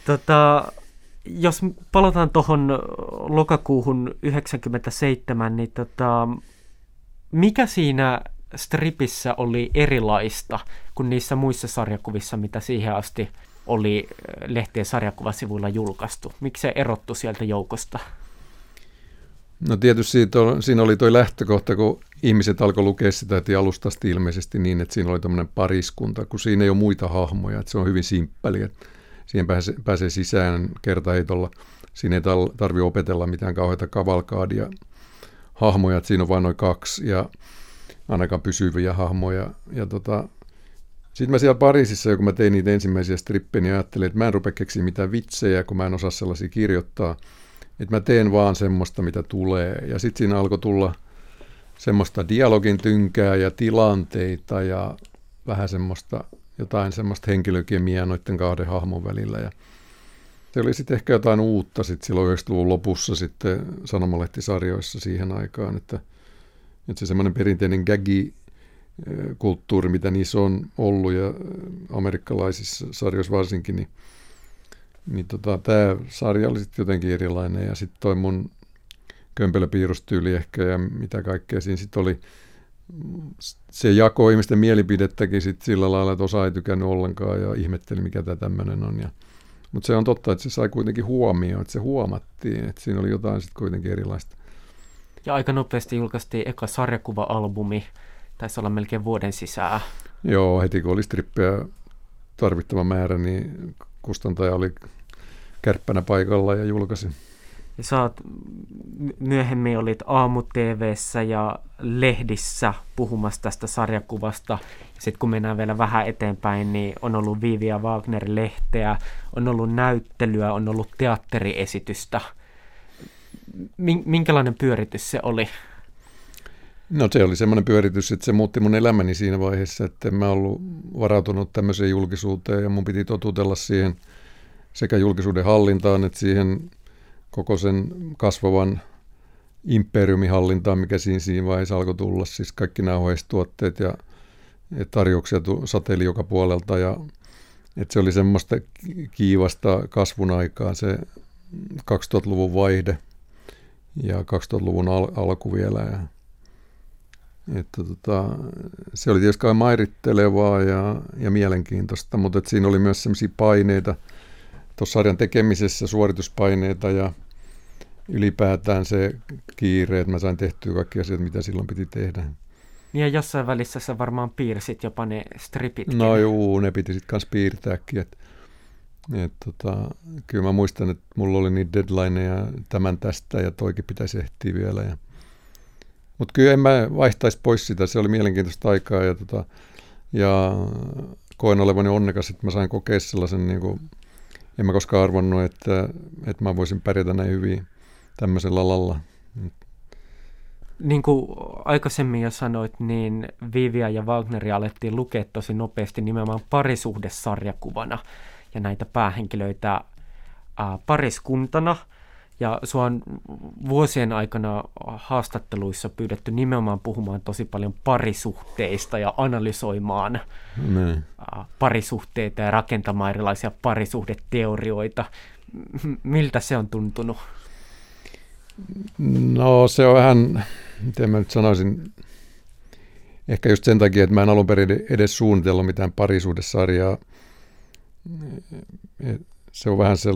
Tota, jos palataan tuohon lokakuuhun 97, niin tota, mikä siinä stripissä oli erilaista kuin niissä muissa sarjakuvissa, mitä siihen asti oli lehtien sarjakuvasivuilla julkaistu? Miksi se erottu sieltä joukosta? No tietysti siitä, siinä oli tuo lähtökohta, kun ihmiset alkoi lukea sitä heti alustasti ilmeisesti niin, että siinä oli tämmöinen pariskunta, kun siinä ei ole muita hahmoja, että se on hyvin simppeli, että siihen pääsee, pääsee sisään kertaheitolla. Siinä ei tarvitse opetella mitään kauheita kavalkaadia hahmoja, siinä on vain noin kaksi ja ainakaan pysyviä hahmoja. Ja tota, sitten mä siellä Pariisissa, kun mä tein niitä ensimmäisiä strippejä, niin ajattelin, että mä en rupea keksiä mitään vitsejä, kun mä en osaa sellaisia kirjoittaa. Että mä teen vaan semmoista, mitä tulee. Ja sitten siinä alkoi tulla – semmoista dialogin tynkää ja tilanteita ja vähän semmoista jotain semmoista henkilökemiaa noiden kahden hahmon välillä. Ja se oli sitten ehkä jotain uutta sitten silloin 90-luvun lopussa sitten sanomalehtisarjoissa siihen aikaan, että, että se semmoinen perinteinen gagi kulttuuri, mitä niissä on ollut ja amerikkalaisissa sarjoissa varsinkin, niin, niin tota, tämä sarja oli sitten jotenkin erilainen ja sitten toi mun kömpelöpiirrostyyli ehkä ja mitä kaikkea siinä sitten oli. Se jako ihmisten mielipidettäkin sit sillä lailla, että osa ei tykännyt ollenkaan ja ihmetteli, mikä tämä tämmöinen on. Ja, mutta se on totta, että se sai kuitenkin huomioon, että se huomattiin, että siinä oli jotain sitten kuitenkin erilaista. Ja aika nopeasti julkaistiin eka sarjakuva-albumi, taisi olla melkein vuoden sisään. Joo, heti kun oli strippejä tarvittava määrä, niin kustantaja oli kärppänä paikalla ja julkaisi. Sä oot, myöhemmin olit aamu ja lehdissä puhumassa tästä sarjakuvasta. Ja sitten kun mennään vielä vähän eteenpäin, niin on ollut Viivia Wagner-lehteä, on ollut näyttelyä, on ollut teatteriesitystä. Minkälainen pyöritys se oli? No se oli semmoinen pyöritys, että se muutti mun elämäni siinä vaiheessa, että en mä ollut varautunut tämmöiseen julkisuuteen ja mun piti totutella siihen sekä julkisuuden hallintaan että siihen koko sen kasvavan imperiumin hallintaan, mikä siinä, siinä vaiheessa alkoi tulla. Siis kaikki nämä tuotteet ja tarjouksia sateeli joka puolelta ja että se oli semmoista kiivasta kasvun aikaa se 2000-luvun vaihde ja 2000-luvun al- alku vielä. Ja, että tota, se oli tietysti mairittelevaa ja, ja mielenkiintoista, mutta että siinä oli myös sellaisia paineita – tuossa sarjan tekemisessä suorituspaineita ja ylipäätään se kiire, että mä sain tehtyä kaikki asiat, mitä silloin piti tehdä. Niin ja jossain välissä sä varmaan piirsit jopa ne stripit. No juu, ne piti sitten kanssa piirtääkin. Et, et tota, kyllä mä muistan, että mulla oli niitä deadlineja tämän tästä ja toikin pitäisi ehtiä vielä. Ja, mutta kyllä en mä vaihtaisi pois sitä, se oli mielenkiintoista aikaa ja, tota, ja koen olevani onnekas, että mä sain kokea sellaisen niin kuin, en mä koskaan arvannut, että, että mä voisin pärjätä näin hyvin tämmöisellä alalla. Niin kuin aikaisemmin jo sanoit, niin Vivia ja Wagneria alettiin lukea tosi nopeasti nimenomaan parisuhdesarjakuvana ja näitä päähenkilöitä ää, pariskuntana. Ja sua on vuosien aikana haastatteluissa pyydetty nimenomaan puhumaan tosi paljon parisuhteista ja analysoimaan ne. parisuhteita ja rakentamaan erilaisia parisuhdeteorioita. Miltä se on tuntunut? No se on vähän, miten mä nyt sanoisin, ehkä just sen takia, että mä en alun perin edes suunnitellut mitään parisuudessarjaa. Se on vähän se,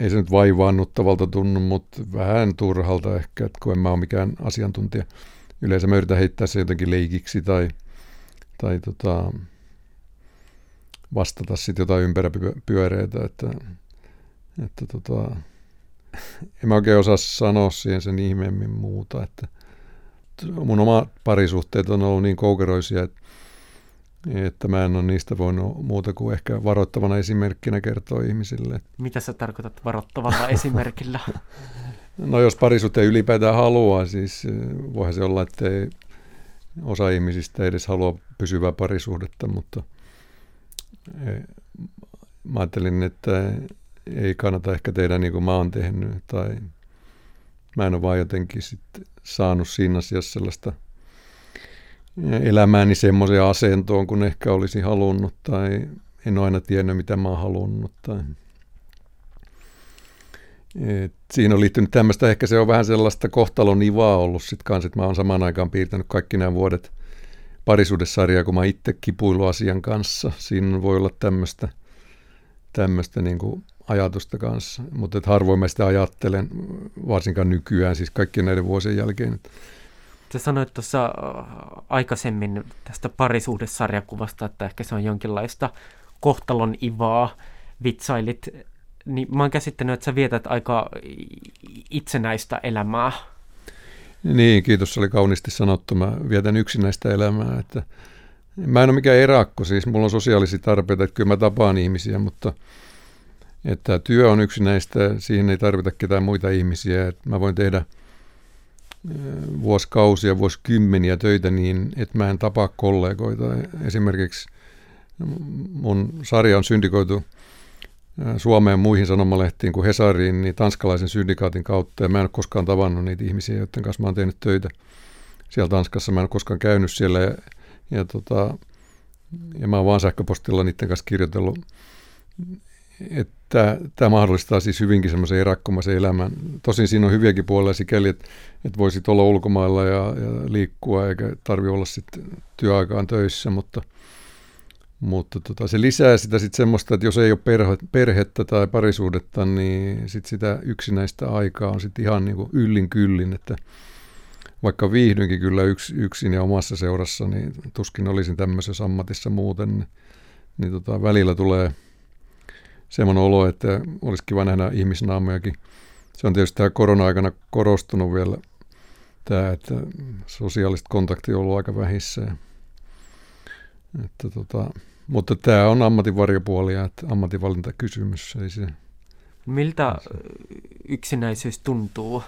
ei se nyt vaivaannuttavalta tunnu, mutta vähän turhalta ehkä, että kun en mä ole mikään asiantuntija. Yleensä mä yritän heittää se jotenkin leikiksi tai, tai tota, vastata sitten jotain ympäröpyöreitä, että, että tota, en mä oikein osaa sanoa siihen sen ihmeemmin muuta, että mun oma parisuhteet on ollut niin koukeroisia, että, että mä en ole niistä voinut muuta kuin ehkä varoittavana esimerkkinä kertoa ihmisille. Mitä sä tarkoitat varoittavalla esimerkillä? No jos parisuhteen ylipäätään haluaa, siis eh, voihan se olla, että ei osa ihmisistä edes halua pysyvää parisuhdetta, mutta eh, mä ajattelin, että ei kannata ehkä tehdä niin kuin mä oon tehnyt, tai mä en ole vaan jotenkin sitten saanut siinä asiassa sellaista elämääni semmoiseen asentoon, kun ehkä olisi halunnut, tai en aina tiennyt, mitä mä oon halunnut. Tai... Et siinä on liittynyt tämmöistä, ehkä se on vähän sellaista kohtalon ivaa ollut sitten kanssa, että mä oon samaan aikaan piirtänyt kaikki nämä vuodet parisuudessarjaa, kun mä itse kipuilu asian kanssa. Siinä voi olla tämmöistä, tämmöistä niin kuin ajatusta kanssa, mutta harvoin mä sitä ajattelen, varsinkaan nykyään, siis kaikkien näiden vuosien jälkeen. Sä sanoit tuossa äh, aikaisemmin tästä parisuhdesarjakuvasta, että ehkä se on jonkinlaista kohtalon ivaa, vitsailit, niin mä oon käsittänyt, että sä vietät aika itsenäistä elämää. Niin, kiitos, se oli kauniisti sanottu. Mä vietän yksinäistä elämää, että mä en ole mikään erakko, siis mulla on sosiaalisia tarpeita, että kyllä mä tapaan ihmisiä, mutta – että työ on yksi näistä, siihen ei tarvita ketään muita ihmisiä. Että mä voin tehdä vuosikausia, vuosikymmeniä töitä niin, että mä en tapaa kollegoita. Esimerkiksi mun sarja on syndikoitu Suomeen muihin sanomalehtiin kuin Hesariin, niin tanskalaisen syndikaatin kautta. Ja mä en ole koskaan tavannut niitä ihmisiä, joiden kanssa mä oon tehnyt töitä siellä Tanskassa. Mä en ole koskaan käynyt siellä ja, ja, tota, ja mä oon vaan sähköpostilla niiden kanssa kirjoitellut että tämä mahdollistaa siis hyvinkin semmoisen erakkomaisen elämän. Tosin siinä on hyviäkin puolia sikäli, että, että voisit olla ulkomailla ja, ja liikkua eikä tarvi olla sitten työaikaan töissä, mutta, mutta tota, se lisää sitä sitten semmoista, että jos ei ole perhe, perhettä tai parisuudetta, niin sit sitä yksinäistä aikaa on sitten ihan niin kuin yllin kyllin, että vaikka viihdyinkin kyllä yks, yksin ja omassa seurassa, niin tuskin olisin tämmöisessä ammatissa muuten, niin, niin tota, välillä tulee – semmoinen olo, että olisi kiva nähdä ihmisnaamojakin. Se on tietysti tämä korona-aikana korostunut vielä tämä, että sosiaaliset kontaktit on ollut aika vähissä. Että tota, mutta tämä on ammatin varjopuolia, että ammatinvalintakysymys. Ei se, Miltä yksinäisyys tuntuu?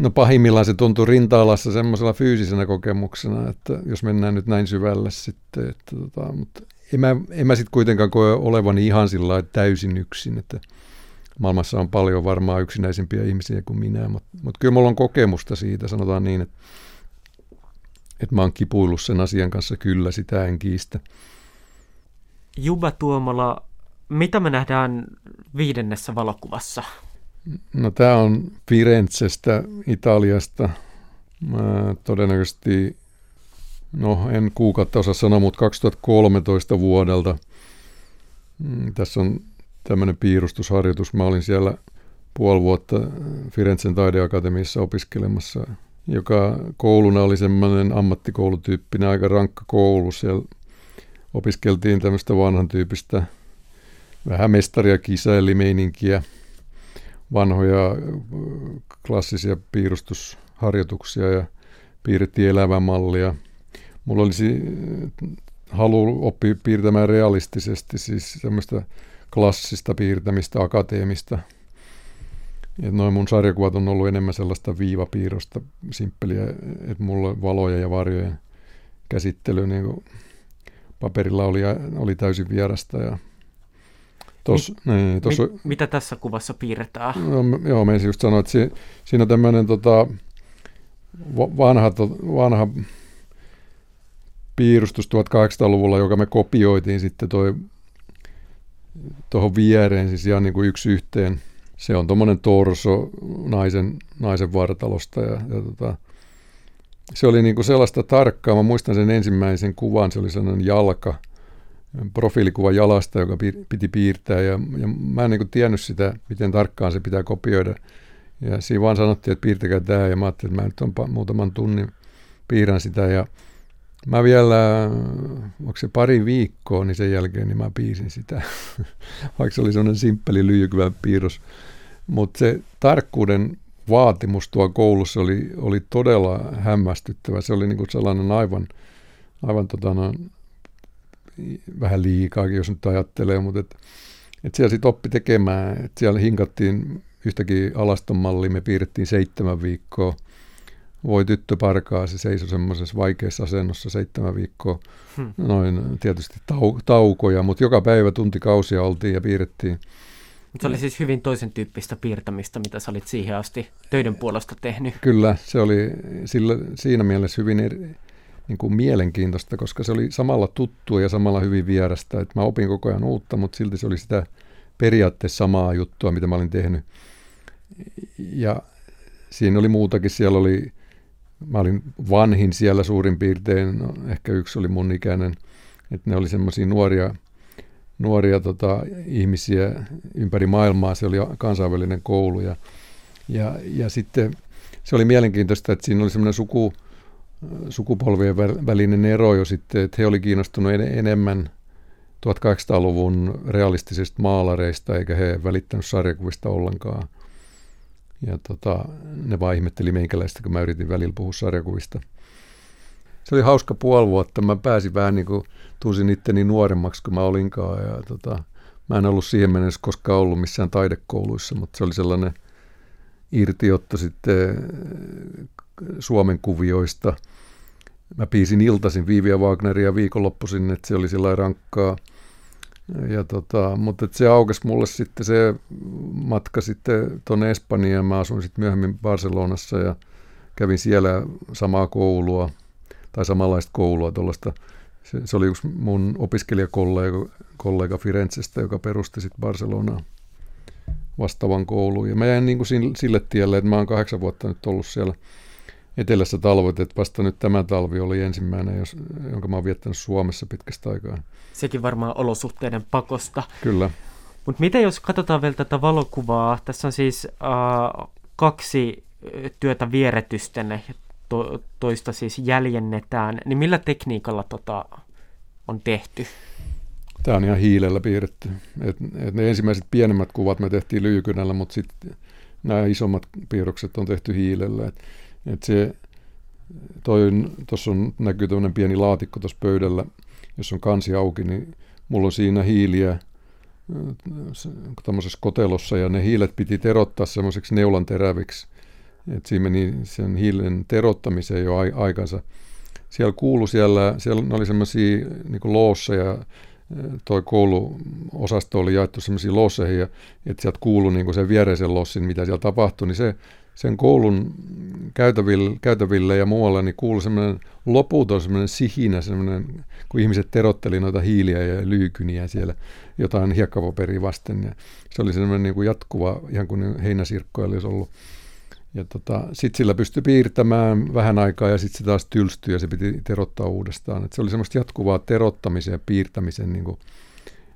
No pahimmillaan se tuntuu rinta-alassa semmoisella fyysisenä kokemuksena, että jos mennään nyt näin syvälle sitten, että tota, mutta en mä, en mä sitten kuitenkaan koe olevani ihan sillä täysin yksin, että maailmassa on paljon varmaan yksinäisempiä ihmisiä kuin minä, mutta, mutta kyllä mulla on kokemusta siitä, sanotaan niin, että, että mä oon kipuillut sen asian kanssa kyllä, sitä en kiistä. Juba Tuomola, mitä me nähdään viidennessä valokuvassa? No tämä on Firenzestä, Italiasta. Mä todennäköisesti no en kuukautta osaa sanoa, mutta 2013 vuodelta. Mm, tässä on tämmöinen piirustusharjoitus. Mä olin siellä puoli vuotta Firenzen taideakatemiassa opiskelemassa, joka kouluna oli semmoinen ammattikoulutyyppinen aika rankka koulu. Siellä opiskeltiin tämmöistä vanhan tyyppistä vähän mestaria kisäilimeininkiä, vanhoja klassisia piirustusharjoituksia ja piirrettiin elävämallia – mulla olisi halu oppia piirtämään realistisesti, siis semmoista klassista piirtämistä, akateemista. Et noin mun sarjakuvat on ollut enemmän sellaista viivapiirrosta, simppeliä, että mulla valoja ja varjojen käsittely niin paperilla oli, oli täysin vierasta. Ja, Tos, Mi- niin, tos, mit, mitä tässä kuvassa piirretään? No, joo, mä just sanoin, että si, siinä on tämmöinen tota, vanha, vanha piirustus 1800-luvulla, joka me kopioitiin sitten toi tuohon viereen, siis ihan niin kuin yksi yhteen. Se on tuommoinen torso naisen, naisen vartalosta ja, ja tota, se oli niin kuin sellaista tarkkaa. Mä muistan sen ensimmäisen kuvan, se oli sellainen jalka, profiilikuva jalasta, joka piti piirtää ja, ja mä en niin kuin tiennyt sitä, miten tarkkaan se pitää kopioida. Ja siinä vaan sanottiin, että piirtäkää tämä ja mä ajattelin, että mä nyt on muutaman tunnin piirrän sitä ja Mä vielä, onko se pari viikkoa, niin sen jälkeen niin mä piisin sitä, vaikka se oli sellainen simppeli lyijykyvän piirros. Mutta se tarkkuuden vaatimus tuo koulussa oli, oli todella hämmästyttävä. Se oli niinku sellainen aivan, aivan tota no, vähän liikaakin, jos nyt ajattelee, mutta et, et siellä sitten oppi tekemään, että siellä hinkattiin yhtäkin alaston me piirrettiin seitsemän viikkoa – voi tyttö parkaa, se seisoi semmoisessa vaikeassa asennossa seitsemän viikkoa, hmm. noin tietysti tau- taukoja, mutta joka päivä tuntikausia oltiin ja piirrettiin. Se oli siis hyvin toisen tyyppistä piirtämistä, mitä sä olit siihen asti töiden puolesta tehnyt. Kyllä, se oli sillä, siinä mielessä hyvin eri, niin kuin mielenkiintoista, koska se oli samalla tuttua ja samalla hyvin vierasta. Et mä opin koko ajan uutta, mutta silti se oli sitä periaatteessa samaa juttua, mitä mä olin tehnyt. Ja siinä oli muutakin. Siellä oli mä olin vanhin siellä suurin piirtein, no, ehkä yksi oli mun ikäinen, että ne oli semmoisia nuoria, nuoria tota, ihmisiä ympäri maailmaa, se oli kansainvälinen koulu ja, ja, ja sitten se oli mielenkiintoista, että siinä oli semmoinen suku, sukupolvien välinen ero jo sitten, että he oli kiinnostunut en, enemmän 1800-luvun realistisista maalareista, eikä he välittänyt sarjakuvista ollenkaan. Ja tota, ne vaan ihmetteli meikäläistä, kun mä yritin välillä puhua sarjakuvista. Se oli hauska puoli vuotta. Mä pääsin vähän niin kuin, tunsin itteni nuoremmaksi kuin mä olinkaan. Ja tota, mä en ollut siihen mennessä koskaan ollut missään taidekouluissa, mutta se oli sellainen irtiotto sitten Suomen kuvioista. Mä piisin iltasin Viivia Wagneria viikonloppuisin, että se oli sillä rankkaa – ja tota, mutta se aukesi mulle sitten se matka sitten tuonne Espanjaan. Mä asuin sitten myöhemmin Barcelonassa ja kävin siellä samaa koulua tai samanlaista koulua tuollaista. Se, se, oli yksi mun opiskelijakollega kollega Firenzestä, joka perusti sitten Barcelonaa vastaavan kouluun. Ja mä jäin niin kuin sille tielle, että mä oon kahdeksan vuotta nyt ollut siellä – etelässä talvet, että vasta nyt tämä talvi oli ensimmäinen, jos, jonka mä oon viettänyt Suomessa pitkästä aikaa. Sekin varmaan olosuhteiden pakosta. Kyllä. Mutta miten jos katsotaan vielä tätä valokuvaa, tässä on siis äh, kaksi työtä vieretysten ja to, toista siis jäljennetään, niin millä tekniikalla tota on tehty? Tämä on ihan hiilellä piirretty. Et, et ne ensimmäiset pienemmät kuvat me tehtiin lyykynällä, mutta sitten nämä isommat piirrokset on tehty hiilellä. Et tuossa on, näkyy tämmöinen pieni laatikko tuossa pöydällä, jos on kansi auki, niin mulla on siinä hiiliä tämmöisessä kotelossa ja ne hiilet piti terottaa semmoiseksi neulan teräviksi. Et siinä meni sen hiilen terottamiseen jo aikansa. Siellä kuulu siellä, siellä oli semmoisia niin loossa ja toi kouluosasto oli jaettu semmoisiin losseihin, ja että sieltä kuului niin sen viereisen lossin, mitä siellä tapahtui, niin se sen koulun käytäville, käytäville ja muualla niin kuului semmoinen loputon semmoinen sihinä, semmoinen, kun ihmiset terotteli noita hiiliä ja lyykyniä siellä jotain hiekkapaperia vasten. Ja se oli semmoinen niin kuin jatkuva, ihan kuin heinäsirkkoja olisi ollut. Ja tota, sitten sillä pystyi piirtämään vähän aikaa ja sitten se taas tylstyi ja se piti terottaa uudestaan. Et se oli semmoista jatkuvaa terottamisen ja piirtämisen niin kuin,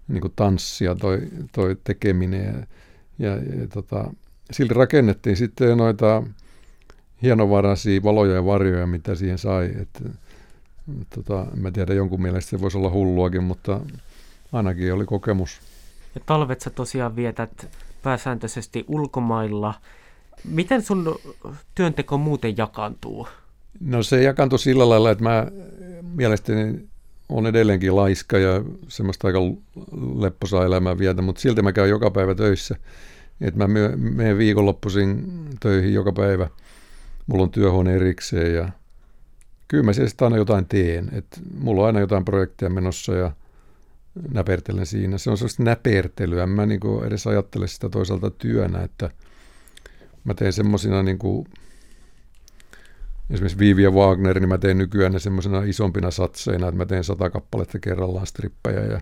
niin kuin tanssia toi, toi tekeminen. Ja, ja, ja tota, sillä rakennettiin sitten noita hienovaraisia valoja ja varjoja, mitä siihen sai. Et, tota, en mä tiedä, jonkun mielestä se voisi olla hulluakin, mutta ainakin oli kokemus. Ja talvet sä tosiaan vietät pääsääntöisesti ulkomailla. Miten sun työnteko muuten jakaantuu? No se jakaantuu sillä lailla, että mä mielestäni on edelleenkin laiska ja semmoista aika lepposaa elämää vietä, mutta silti mä käyn joka päivä töissä. Että mä menen viikonloppuisin töihin joka päivä. Mulla on työhuone erikseen ja kyllä mä siellä aina jotain teen. Et mulla on aina jotain projekteja menossa ja näpertelen siinä. Se on sellaista näpertelyä. En mä niin kuin edes ajattele sitä toisaalta työnä, että mä teen semmoisina niin kuin, esimerkiksi Viivi ja Wagner, niin mä teen nykyään ne semmoisena isompina satseina, että mä teen sata kappaletta kerrallaan strippejä ja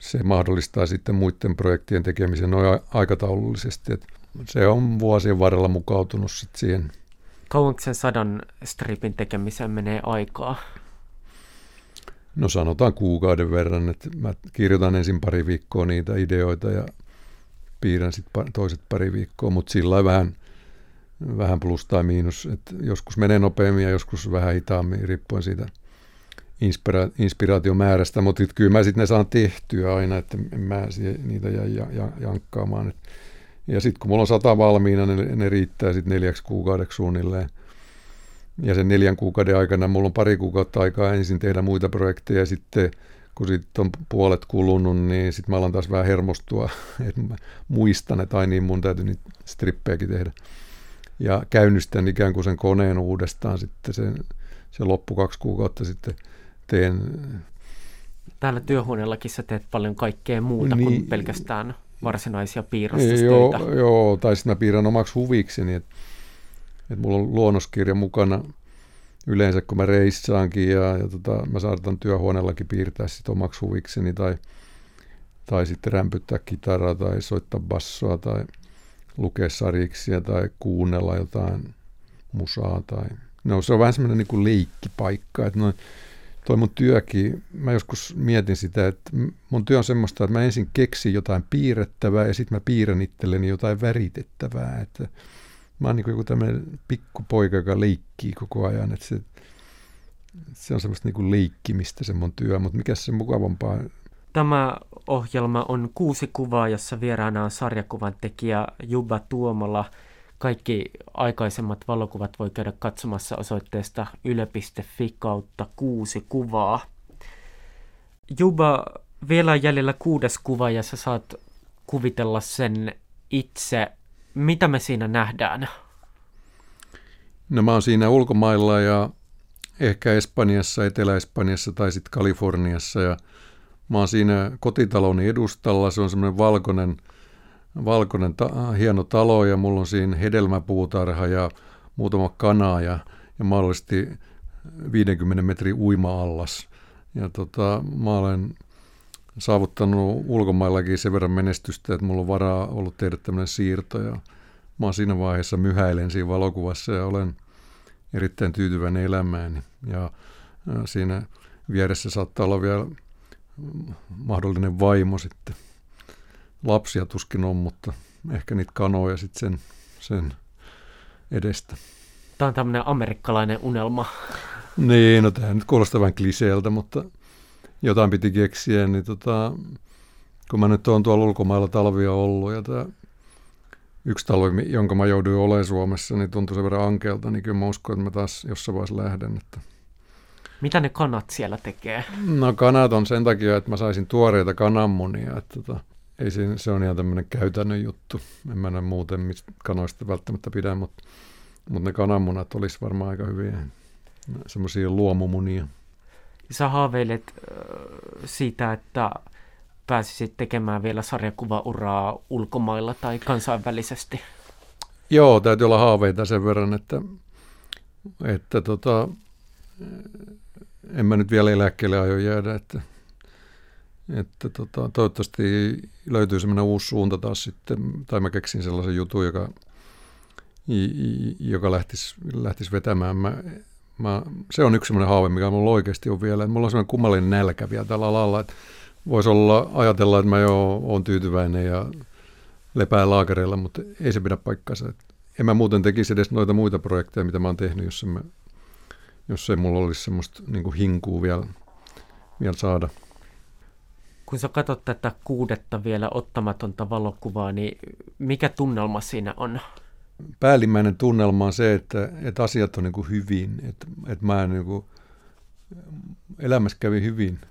se mahdollistaa sitten muiden projektien tekemisen noin aikataulullisesti. Että se on vuosien varrella mukautunut sitten siihen. Kauanko sen sadan stripin tekemiseen menee aikaa? No sanotaan kuukauden verran, että mä kirjoitan ensin pari viikkoa niitä ideoita ja piirrän sitten toiset pari viikkoa, mutta sillä vähän, vähän plus tai miinus, että joskus menee nopeammin ja joskus vähän hitaammin, riippuen siitä inspira- inspiraatiomäärästä, mutta kyllä mä sitten ne saan tehtyä aina, että mä niitä jää ja, ja, jankkaamaan. Ja sitten kun mulla on sata valmiina, ne, ne riittää sitten neljäksi kuukaudeksi suunnilleen. Ja sen neljän kuukauden aikana mulla on pari kuukautta aikaa ensin tehdä muita projekteja ja sitten kun sitten on puolet kulunut, niin sitten mä alan taas vähän hermostua, että mä muistan, että ai niin, mun täytyy niitä strippejäkin tehdä. Ja käynnistän ikään kuin sen koneen uudestaan sitten sen, se loppu kaksi kuukautta sitten teen. Täällä työhuoneellakin sä teet paljon kaikkea muuta niin, kuin pelkästään varsinaisia piirrostöitä. Joo, joo, tai sitten mä piirrän omaksi huvikseni, että että mulla on luonnoskirja mukana yleensä, kun mä reissaankin ja, ja tota, mä saatan työhuoneellakin piirtää sit omaksi huvikseni tai, tai sitten rämpyttää kitaraa tai soittaa bassoa tai lukea sariksia tai kuunnella jotain musaa. Tai... No se on vähän semmoinen niin leikkipaikka, että noin, toi mun työkin, mä joskus mietin sitä, että mun työ on semmoista, että mä ensin keksin jotain piirrettävää ja sitten mä piirrän itselleni jotain väritettävää, että mä oon niin joku tämmöinen pikkupoika, joka leikkii koko ajan, että se, se on semmoista niin leikkimistä se mun työ, mutta mikä se mukavampaa? Tämä ohjelma on kuusi kuvaa, jossa vieraana on sarjakuvan tekijä Juba Tuomola. Kaikki aikaisemmat valokuvat voi käydä katsomassa osoitteesta yle.fi kautta kuusi kuvaa. Juba, vielä on jäljellä kuudes kuva ja sä saat kuvitella sen itse mitä me siinä nähdään? No mä oon siinä ulkomailla ja ehkä Espanjassa, Etelä-Espanjassa tai sitten Kaliforniassa ja mä oon siinä kotitaloni edustalla. Se on semmoinen valkoinen, valkoinen ta- hieno talo ja mulla on siinä hedelmäpuutarha ja muutama kana ja, ja mahdollisesti 50 metrin uima-allas. Ja tota, mä olen saavuttanut ulkomaillakin sen verran menestystä, että mulla on varaa ollut tehdä tämmöinen siirto. Ja mä oon siinä vaiheessa myhäilen siinä valokuvassa ja olen erittäin tyytyväinen elämääni. Ja siinä vieressä saattaa olla vielä mahdollinen vaimo sitten. Lapsia tuskin on, mutta ehkä niitä kanoja sitten sen, sen edestä. Tämä on tämmöinen amerikkalainen unelma. Niin, no tämä nyt kuulostaa vähän kliseeltä, mutta jotain piti keksiä, niin tota, kun mä nyt oon tuolla ulkomailla talvia ollut ja tämä yksi talvi, jonka mä jouduin olemaan Suomessa, niin tuntui sen verran ankeelta, niin kyllä mä uskon, että mä taas jossain vaiheessa lähden. Että... Mitä ne kanat siellä tekee? No kanat on sen takia, että mä saisin tuoreita kananmunia, että tota, ei siinä, se on ihan tämmöinen käytännön juttu. En mä näe muuten mistä kanoista välttämättä pidä, mutta, mutta ne kananmunat olisi varmaan aika hyviä. Semmoisia luomumunia sä haaveilet siitä, että pääsisit tekemään vielä sarjakuvauraa ulkomailla tai kansainvälisesti? Joo, täytyy olla haaveita sen verran, että, että tota, en mä nyt vielä eläkkeelle aio jäädä, että, että tota, toivottavasti löytyy semmoinen uusi suunta taas sitten, tai mä keksin sellaisen jutun, joka, joka lähtisi, lähtisi vetämään. Mä Mä, se on yksi sellainen haave, mikä mulla oikeasti on vielä. Mulla on sellainen kummallinen nälkä vielä tällä alalla, että voisi olla, ajatella, että mä jo olen tyytyväinen ja lepää laakereilla, mutta ei se pidä paikkansa. En mä muuten tekisi edes noita muita projekteja, mitä mä oon tehnyt, jos, mä, jos ei mulla olisi semmoista niin hinkua vielä, vielä saada. Kun sä katsot tätä kuudetta vielä ottamatonta valokuvaa, niin mikä tunnelma siinä on? päällimmäinen tunnelma on se, että, että asiat on niin hyvin, että, että mä niin kuin, elämässä kävi hyvin –